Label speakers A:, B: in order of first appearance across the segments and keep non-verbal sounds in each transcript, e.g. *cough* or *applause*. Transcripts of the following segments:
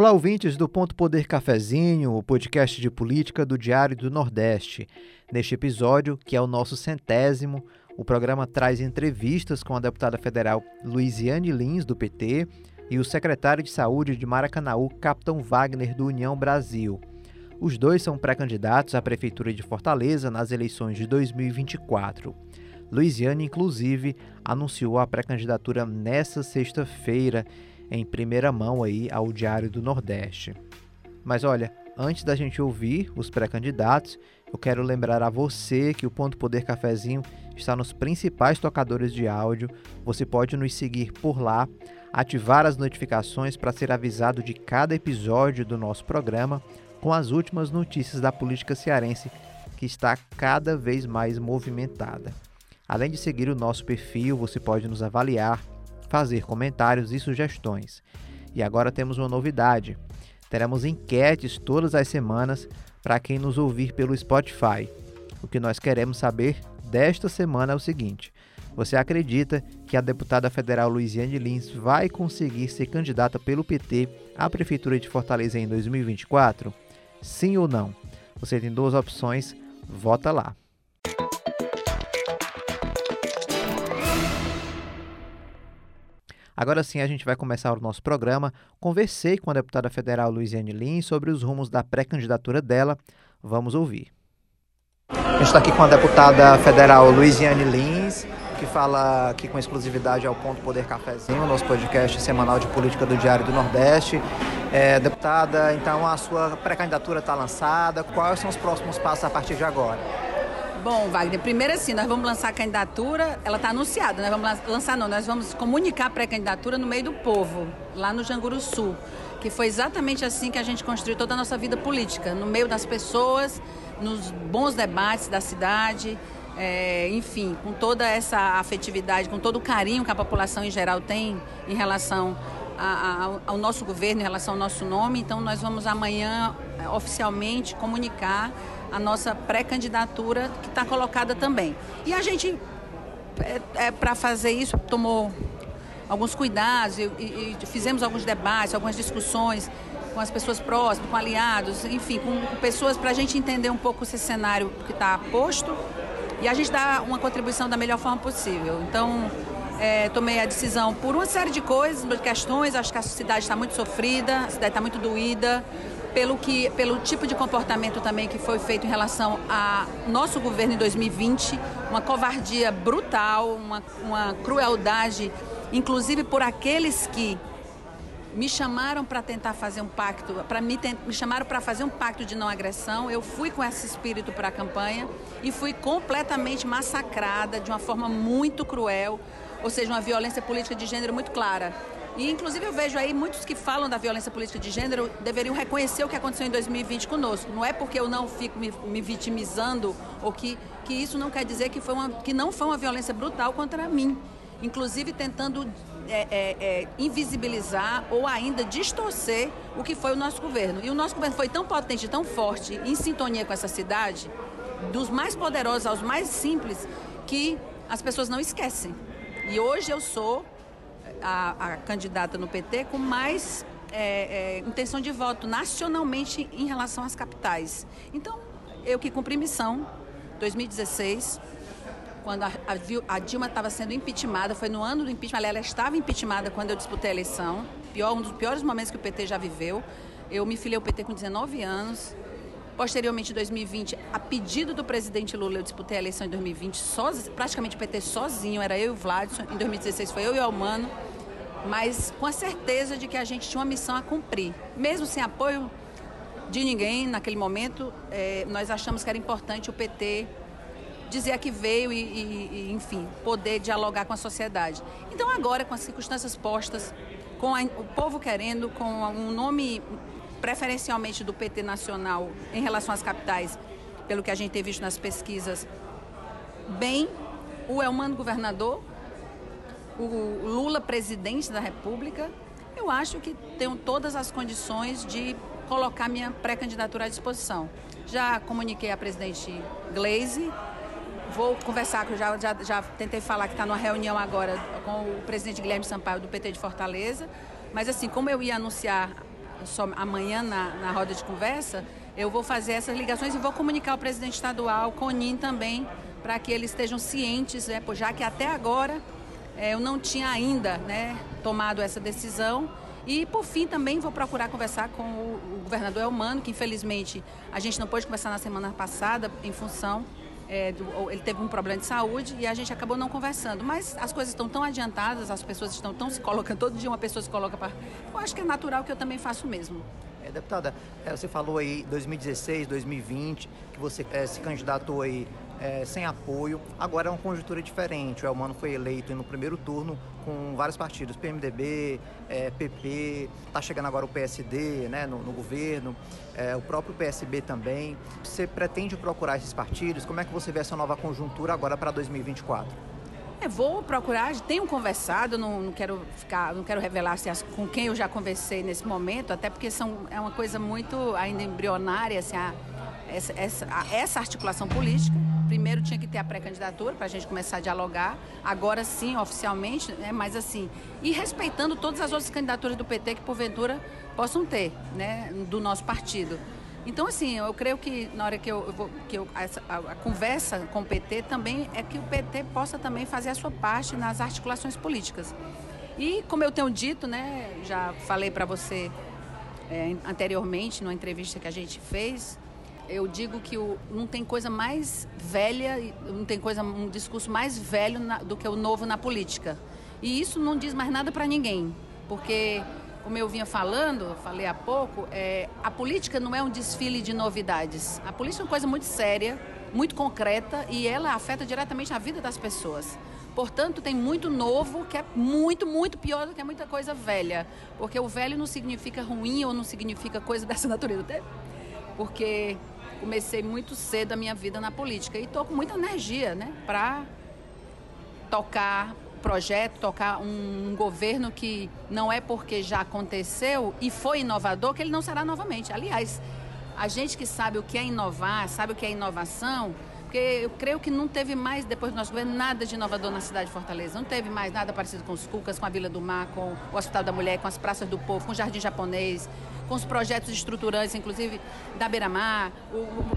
A: Olá, ouvintes do Ponto Poder Cafezinho, o podcast de política do Diário do Nordeste. Neste episódio, que é o nosso centésimo, o programa traz entrevistas com a deputada federal Luiziane Lins, do PT, e o secretário de Saúde de Maracanaú, Capitão Wagner, do União Brasil. Os dois são pré-candidatos à Prefeitura de Fortaleza nas eleições de 2024. Luiziane, inclusive, anunciou a pré-candidatura nesta sexta-feira, em primeira mão aí ao Diário do Nordeste. Mas olha, antes da gente ouvir os pré-candidatos, eu quero lembrar a você que o Ponto Poder Cafezinho está nos principais tocadores de áudio. Você pode nos seguir por lá, ativar as notificações para ser avisado de cada episódio do nosso programa com as últimas notícias da política cearense que está cada vez mais movimentada. Além de seguir o nosso perfil, você pode nos avaliar, fazer comentários e sugestões. E agora temos uma novidade: teremos enquetes todas as semanas para quem nos ouvir pelo Spotify. O que nós queremos saber desta semana é o seguinte: você acredita que a deputada federal Luiziane Lins vai conseguir ser candidata pelo PT à Prefeitura de Fortaleza em 2024? Sim ou não? Você tem duas opções, vota lá. Agora sim, a gente vai começar o nosso programa. Conversei com a deputada federal Luiziane Lins sobre os rumos da pré-candidatura dela. Vamos ouvir. A gente está aqui com a deputada federal Luiziane Lins, que fala aqui com exclusividade ao Ponto Poder Cafezinho, nosso podcast semanal de política do Diário do Nordeste. É, deputada, então a sua pré-candidatura está lançada. Quais são os próximos passos a partir de agora?
B: Bom, Wagner, primeiro assim, nós vamos lançar a candidatura, ela está anunciada, nós vamos lançar não, nós vamos comunicar a pré-candidatura no meio do povo, lá no Janguru Sul, que foi exatamente assim que a gente construiu toda a nossa vida política, no meio das pessoas, nos bons debates da cidade, é, enfim, com toda essa afetividade, com todo o carinho que a população em geral tem em relação a, ao nosso governo, em relação ao nosso nome, então nós vamos amanhã é, oficialmente comunicar a nossa pré-candidatura que está colocada também. E a gente, é, é para fazer isso, tomou alguns cuidados e, e, e, fizemos alguns debates, algumas discussões com as pessoas próximas, com aliados, enfim, com pessoas para a gente entender um pouco esse cenário que está posto e a gente dar uma contribuição da melhor forma possível. Então, é, tomei a decisão por uma série de coisas, de questões. Acho que a cidade está muito sofrida, a cidade está muito doída pelo, que, pelo tipo de comportamento também que foi feito em relação a nosso governo em 2020, uma covardia brutal, uma, uma crueldade, inclusive por aqueles que me chamaram para tentar fazer um pacto, para me, me chamaram para fazer um pacto de não agressão. Eu fui com esse espírito para a campanha e fui completamente massacrada de uma forma muito cruel, ou seja, uma violência política de gênero muito clara. E, inclusive, eu vejo aí muitos que falam da violência política de gênero deveriam reconhecer o que aconteceu em 2020 conosco. Não é porque eu não fico me, me vitimizando ou que, que isso não quer dizer que, foi uma, que não foi uma violência brutal contra mim. Inclusive, tentando é, é, é, invisibilizar ou ainda distorcer o que foi o nosso governo. E o nosso governo foi tão potente, tão forte, em sintonia com essa cidade, dos mais poderosos aos mais simples, que as pessoas não esquecem. E hoje eu sou a, a candidata no PT com mais é, é, intenção de voto nacionalmente em relação às capitais. Então, eu que cumpri missão, 2016, quando a, a, Dilma estava sendo impeachmentada, foi no ano do impeachment, ela estava impeachmentada quando eu disputei a eleição, pior, um dos piores momentos que o PT já viveu. Eu me filiei ao PT com 19 anos. Posteriormente, em 2020, a pedido do presidente Lula, eu disputei a eleição em 2020, sozinho, praticamente o PT sozinho, era eu e o Vladson. Em 2016 foi eu e o Almano mas com a certeza de que a gente tinha uma missão a cumprir. Mesmo sem apoio de ninguém naquele momento, é, nós achamos que era importante o PT dizer que veio e, e, e, enfim, poder dialogar com a sociedade. Então agora, com as circunstâncias postas, com a, o povo querendo, com um nome preferencialmente do PT nacional em relação às capitais, pelo que a gente tem visto nas pesquisas, bem, o Elmano governador, o Lula presidente da República, eu acho que tenho todas as condições de colocar minha pré-candidatura à disposição. Já comuniquei à presidente Glaze, vou conversar, já, já, já tentei falar que está numa reunião agora com o presidente Guilherme Sampaio do PT de Fortaleza, mas assim, como eu ia anunciar só amanhã na, na roda de conversa, eu vou fazer essas ligações e vou comunicar ao presidente estadual, Conin também, para que eles estejam cientes, né, já que até agora é, eu não tinha ainda né, tomado essa decisão. E, por fim, também vou procurar conversar com o, o governador Elmano, que infelizmente a gente não pôde conversar na semana passada em função é, do, ele teve um problema de saúde e a gente acabou não conversando. Mas as coisas estão tão adiantadas, as pessoas estão tão se colocando, todo dia uma pessoa se coloca para. Eu acho que é natural que eu também faço o mesmo.
A: É, deputada, é, você falou aí 2016, 2020, que você é, se candidatou aí é, sem apoio. Agora é uma conjuntura diferente. O Elmano foi eleito no primeiro turno com vários partidos, PMDB, é, PP, está chegando agora o PSD né, no, no governo, é, o próprio PSB também. Você pretende procurar esses partidos? Como é que você vê essa nova conjuntura agora para 2024?
B: É, vou procurar, tenho conversado, não, não, quero ficar, não quero revelar assim, com quem eu já conversei nesse momento, até porque são, é uma coisa muito ainda embrionária, assim, a, essa, essa, a, essa articulação política. Primeiro tinha que ter a pré-candidatura para a gente começar a dialogar, agora sim, oficialmente, né, mas assim, e respeitando todas as outras candidaturas do PT que porventura possam ter, né, do nosso partido. Então, assim, eu creio que na hora que eu, eu vou, que eu, a, a, conversa com o PT também é que o PT possa também fazer a sua parte nas articulações políticas. E, como eu tenho dito, né, já falei para você é, anteriormente, numa entrevista que a gente fez, eu digo que o, não tem coisa mais velha, não tem coisa, um discurso mais velho na, do que o novo na política. E isso não diz mais nada para ninguém, porque como eu vinha falando, falei há pouco, é, a política não é um desfile de novidades. A política é uma coisa muito séria, muito concreta e ela afeta diretamente a vida das pessoas. Portanto, tem muito novo que é muito, muito pior do que muita coisa velha. Porque o velho não significa ruim ou não significa coisa *laughs* dessa natureza. Porque comecei muito cedo a minha vida na política e estou com muita energia né, para tocar projeto, tocar um, um governo que não é porque já aconteceu e foi inovador que ele não será novamente. Aliás, a gente que sabe o que é inovar, sabe o que é inovação, porque eu creio que não teve mais, depois do nosso governo, nada de inovador na cidade de Fortaleza. Não teve mais nada parecido com os Cucas, com a Vila do Mar, com o Hospital da Mulher, com as Praças do Povo, com o Jardim Japonês, com os projetos estruturantes, inclusive da Beira-Mar,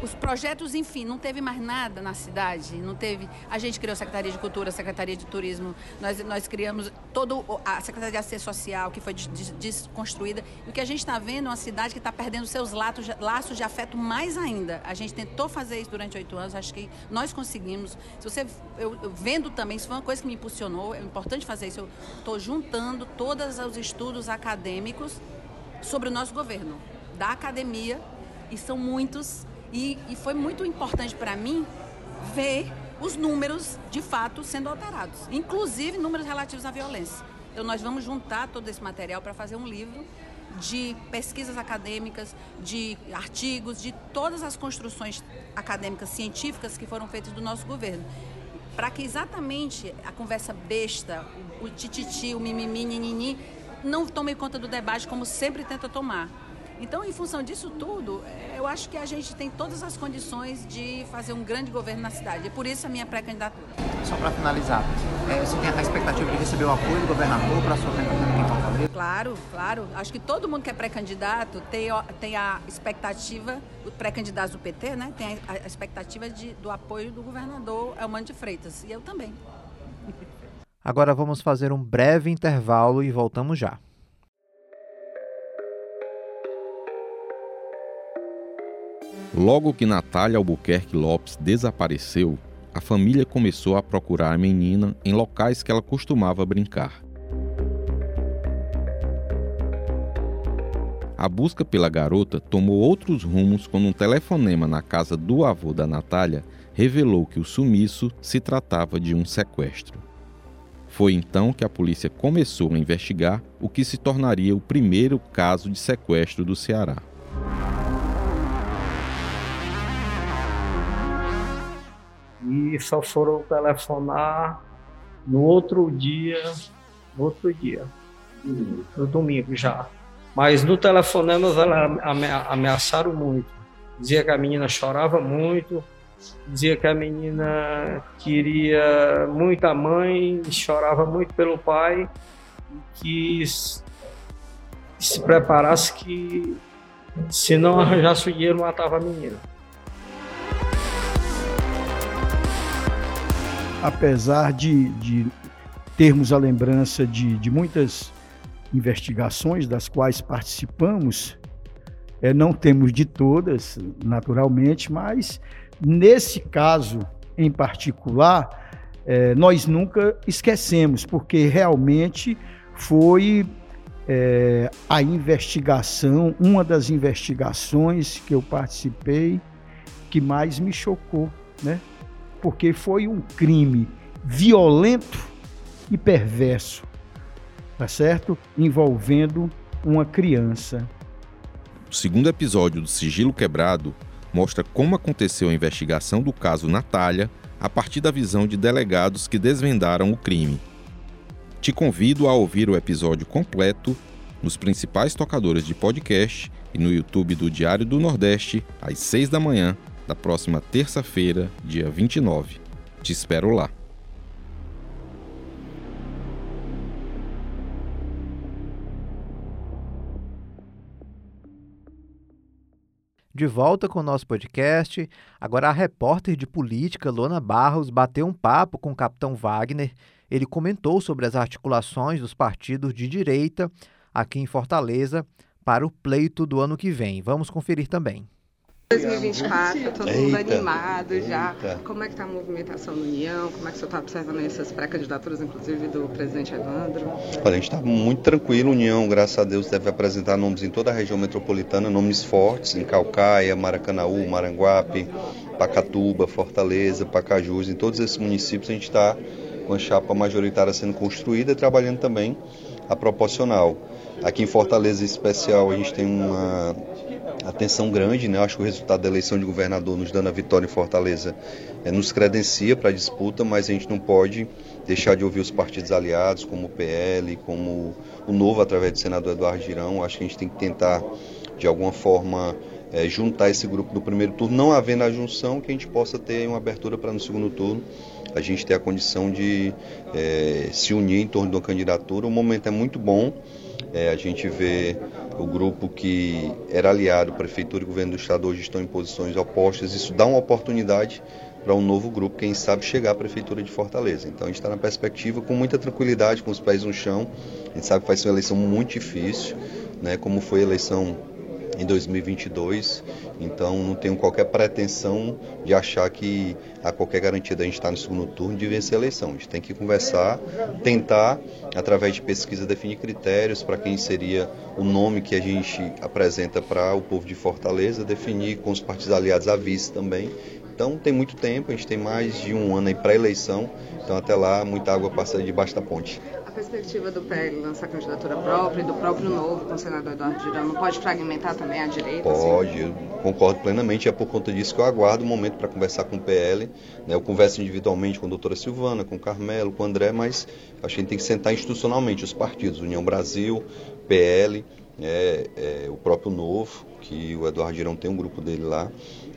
B: os projetos, enfim, não teve mais nada na cidade, não teve... A gente criou a Secretaria de Cultura, a Secretaria de Turismo, nós, nós criamos toda a Secretaria de Assistência Social, que foi desconstruída, o que a gente está vendo é uma cidade que está perdendo seus laços, laços de afeto mais ainda. A gente tentou fazer isso durante oito anos, acho que nós conseguimos. Se você, eu, eu vendo também, isso foi uma coisa que me impulsionou, é importante fazer isso, eu estou juntando todos os estudos acadêmicos sobre o nosso governo, da academia, e são muitos, e, e foi muito importante para mim ver os números de fato sendo alterados, inclusive números relativos à violência. Então, nós vamos juntar todo esse material para fazer um livro de pesquisas acadêmicas, de artigos, de todas as construções acadêmicas científicas que foram feitas do nosso governo. Para que exatamente a conversa besta, o tititi, o mimimi, ninini, não tome conta do debate como sempre tenta tomar. Então, em função disso tudo, é, eu acho que a gente tem todas as condições de fazer um grande governo na cidade. É por isso a minha pré-candidatura.
A: Só para finalizar, é, você tem a expectativa de receber o apoio do governador para a sua candidatura aqui em Fortaleza?
B: Claro, claro. Acho que todo mundo que é pré-candidato tem, tem a expectativa, pré-candidatos do PT, né? Tem a, a expectativa de, do apoio do governador Elmano de Freitas. E eu também. *laughs*
A: Agora vamos fazer um breve intervalo e voltamos já.
C: Logo que Natália Albuquerque Lopes desapareceu, a família começou a procurar a menina em locais que ela costumava brincar. A busca pela garota tomou outros rumos quando um telefonema na casa do avô da Natália revelou que o sumiço se tratava de um sequestro. Foi então que a polícia começou a investigar o que se tornaria o primeiro caso de sequestro do Ceará.
D: E só foram telefonar no outro dia, no outro dia, no domingo já. Mas no telefonema elas ameaçaram muito. Dizia que a menina chorava muito, dizia que a menina queria muito a mãe, chorava muito pelo pai, que se preparasse que se não arranjasse o dinheiro, matava a menina.
E: Apesar de, de termos a lembrança de, de muitas investigações das quais participamos, é, não temos de todas, naturalmente, mas nesse caso em particular, é, nós nunca esquecemos, porque realmente foi é, a investigação, uma das investigações que eu participei, que mais me chocou, né? Porque foi um crime violento e perverso, tá certo? Envolvendo uma criança.
C: O segundo episódio do Sigilo Quebrado mostra como aconteceu a investigação do caso Natália a partir da visão de delegados que desvendaram o crime. Te convido a ouvir o episódio completo nos principais tocadores de podcast e no YouTube do Diário do Nordeste, às 6 da manhã da próxima terça-feira, dia 29. Te espero lá.
A: De volta com o nosso podcast, agora a repórter de política Lona Barros bateu um papo com o capitão Wagner. Ele comentou sobre as articulações dos partidos de direita aqui em Fortaleza para o pleito do ano que vem. Vamos conferir também.
F: 2024, todo eita, mundo animado eita. já. Como é que está a movimentação no União? Como é que você está observando essas pré-candidaturas, inclusive do presidente Evandro?
G: Olha, a gente está muito tranquilo. A União, graças a Deus, deve apresentar nomes em toda a região metropolitana, nomes fortes, em Calcaia, Maracanaú, Maranguape, Pacatuba, Fortaleza, Pacajus. Em todos esses municípios a gente está com a chapa majoritária sendo construída e trabalhando também a proporcional. Aqui em Fortaleza, em especial, a gente tem uma atenção grande, né? Eu acho que o resultado da eleição de governador nos dando a vitória em Fortaleza é, nos credencia para a disputa, mas a gente não pode deixar de ouvir os partidos aliados, como o PL, como o Novo, através do senador Eduardo Girão. Acho que a gente tem que tentar, de alguma forma, é, juntar esse grupo do primeiro turno, não havendo a junção, que a gente possa ter uma abertura para no segundo turno a gente ter a condição de é, se unir em torno de uma candidatura. O momento é muito bom. É, a gente vê o grupo que era aliado, Prefeitura e Governo do Estado, hoje estão em posições opostas. Isso dá uma oportunidade para um novo grupo, quem sabe chegar à Prefeitura de Fortaleza. Então a gente está na perspectiva com muita tranquilidade, com os pés no chão. A gente sabe que vai ser uma eleição muito difícil, né, como foi a eleição em 2022. Então não tenho qualquer pretensão de achar que há qualquer garantia da gente estar no segundo turno de vencer a eleição. A gente tem que conversar, tentar, através de pesquisa, definir critérios para quem seria o nome que a gente apresenta para o povo de Fortaleza, definir com os partidos aliados a vice também. Então tem muito tempo, a gente tem mais de um ano aí para eleição, então até lá muita água passa debaixo da ponte
F: perspectiva do PL lançar candidatura própria e do próprio novo com o senador Eduardo Girão não pode fragmentar também a direita?
G: Assim? Pode, assim? eu concordo plenamente. É por conta disso que eu aguardo o um momento para conversar com o PL. Né? Eu converso individualmente com a doutora Silvana, com o Carmelo, com o André, mas acho que a gente tem que sentar institucionalmente os partidos, União Brasil, PL, é, é, o próprio Novo, que o Eduardo Girão tem um grupo dele lá.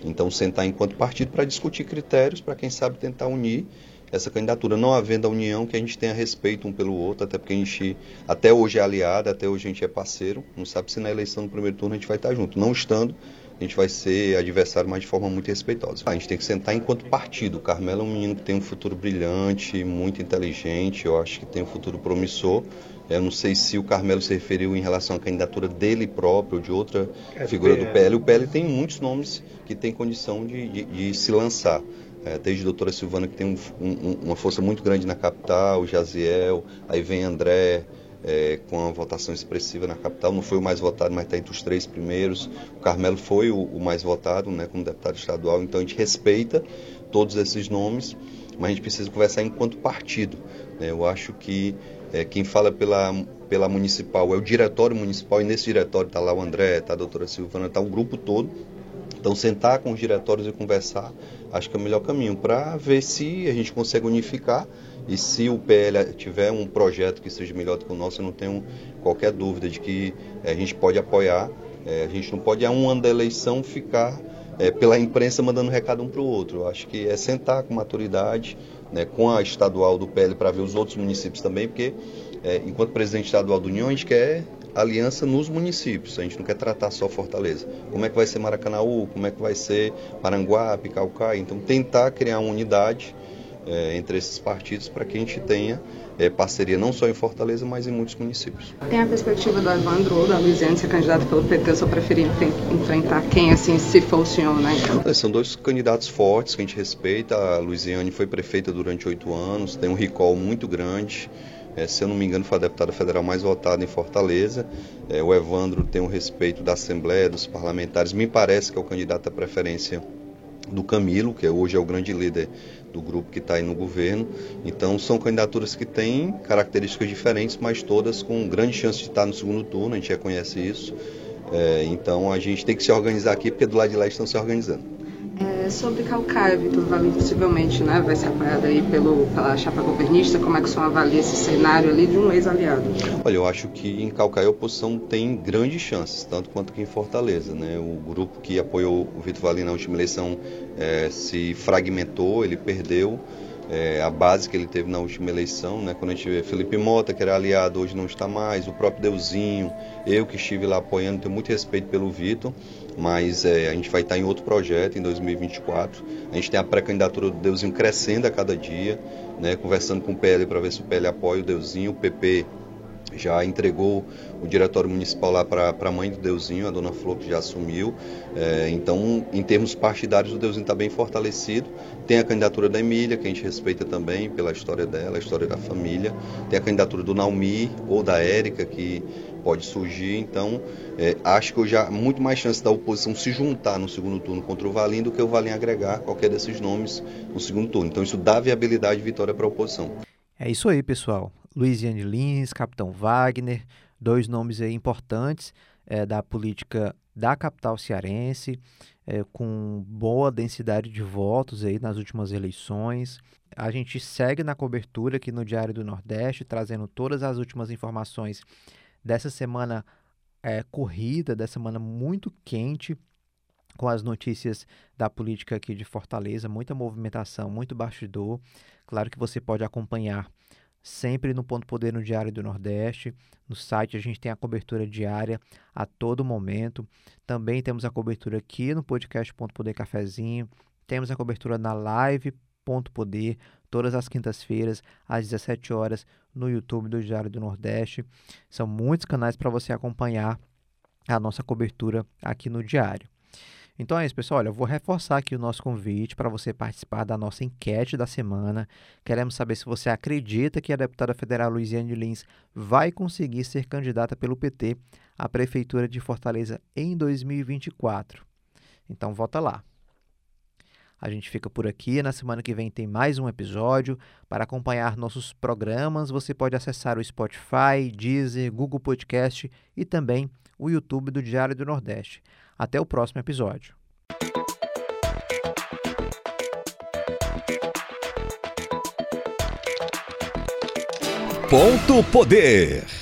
G: Então, sentar enquanto partido para discutir critérios, para quem sabe tentar unir essa candidatura, não havendo a união, que a gente tenha respeito um pelo outro, até porque a gente até hoje é aliado, até hoje a gente é parceiro, não sabe se na eleição do primeiro turno a gente vai estar junto. Não estando, a gente vai ser adversário, mas de forma muito respeitosa. A gente tem que sentar enquanto partido. O Carmelo é um menino que tem um futuro brilhante, muito inteligente, eu acho que tem um futuro promissor. Eu não sei se o Carmelo se referiu em relação à candidatura dele próprio ou de outra é figura do PL. O PL tem muitos nomes que tem condição de, de, de se lançar é, desde a doutora Silvana, que tem um, um, uma força muito grande na capital, Jaziel, aí vem André, é, com uma votação expressiva na capital, não foi o mais votado, mas está entre os três primeiros. O Carmelo foi o, o, mais votado, né, como deputado estadual, então a gente respeita todos esses nomes, mas a gente precisa conversar enquanto partido. Né? Eu acho que é, quem fala pela, pela municipal é o diretório municipal, e nesse diretório está lá o André, está a doutora Silvana, está o grupo todo. Então, sentar com os diretórios e conversar acho que é o melhor caminho para ver se a gente consegue unificar e se o PL tiver um projeto que seja melhor do que o nosso, eu não tenho qualquer dúvida de que eh, a gente pode apoiar. É, a gente não pode, a um ano da eleição, ficar é, pela imprensa mandando recado um para o outro. Eu acho que é sentar com maturidade, né, com a estadual do PL para ver os outros municípios também, porque é, enquanto presidente estadual do União, a gente quer aliança nos municípios. A gente não quer tratar só Fortaleza. Como é que vai ser Maracanaú? Como é que vai ser Paranguape, Calcaia? Então, tentar criar uma unidade é, entre esses partidos para que a gente tenha é, parceria não só em Fortaleza, mas em muitos municípios.
F: Tem a perspectiva do Evandro ou da Luiziane ser candidato pelo PT, eu só preferir enfrentar quem, assim, se for o senhor, né? Então.
G: São dois candidatos fortes que a gente respeita. A Luiziane foi prefeita durante oito anos, tem um recall muito grande. É, se eu não me engano, foi a deputada federal mais votada em Fortaleza. É, o Evandro tem o respeito da Assembleia, dos parlamentares. Me parece que é o candidato à preferência do Camilo, que hoje é o grande líder do grupo que está aí no governo. Então são candidaturas que têm características diferentes, mas todas com grande chance de estar no segundo turno, a gente já conhece isso. É, então a gente tem que se organizar aqui, porque do lado de lá estão se organizando.
F: É, sobre Calcaia, Vitor Valim possivelmente né, vai ser apoiado aí pelo, pela chapa governista, como é que o senhor avalia esse cenário ali de um ex-aliado?
G: Olha, eu acho que em Calcaia a oposição tem grandes chances, tanto quanto aqui em Fortaleza. Né? O grupo que apoiou o Vitor Valim na última eleição é, se fragmentou, ele perdeu é, a base que ele teve na última eleição, né? Quando a gente vê Felipe Mota, que era aliado, hoje não está mais, o próprio Deusinho, eu que estive lá apoiando, tenho muito respeito pelo Vitor, mas é, a gente vai estar em outro projeto em 2024. A gente tem a pré-candidatura do Deusinho crescendo a cada dia, né? Conversando com o PL para ver se o PL apoia o Deusinho, o PP já entregou o diretório municipal lá para a mãe do Deusinho, a dona Flor, que já assumiu. É, então, em termos partidários, o Deusinho está bem fortalecido. Tem a candidatura da Emília, que a gente respeita também pela história dela, a história da família. Tem a candidatura do Naumi ou da Érica, que pode surgir. Então, é, acho que hoje há muito mais chance da oposição se juntar no segundo turno contra o Valim do que o Valim agregar qualquer desses nomes no segundo turno. Então, isso dá viabilidade de vitória para a oposição.
A: É isso aí, pessoal. Luiziane Lins, Capitão Wagner, dois nomes importantes é, da política da capital cearense, é, com boa densidade de votos aí nas últimas eleições. A gente segue na cobertura aqui no Diário do Nordeste, trazendo todas as últimas informações dessa semana é, corrida, dessa semana muito quente, com as notícias da política aqui de Fortaleza, muita movimentação, muito bastidor. Claro que você pode acompanhar sempre no Ponto Poder no Diário do Nordeste. No site a gente tem a cobertura diária a todo momento. Também temos a cobertura aqui no podcast Ponto Poder Cafezinho. Temos a cobertura na live Ponto Poder, todas as quintas-feiras, às 17 horas, no YouTube do Diário do Nordeste. São muitos canais para você acompanhar a nossa cobertura aqui no Diário. Então é isso, pessoal. Olha, eu vou reforçar aqui o nosso convite para você participar da nossa enquete da semana. Queremos saber se você acredita que a deputada federal Luiziane Lins vai conseguir ser candidata pelo PT à Prefeitura de Fortaleza em 2024. Então, vota lá. A gente fica por aqui. Na semana que vem tem mais um episódio. Para acompanhar nossos programas, você pode acessar o Spotify, Deezer, Google Podcast e também o YouTube do Diário do Nordeste. Até o próximo episódio.
H: Ponto Poder.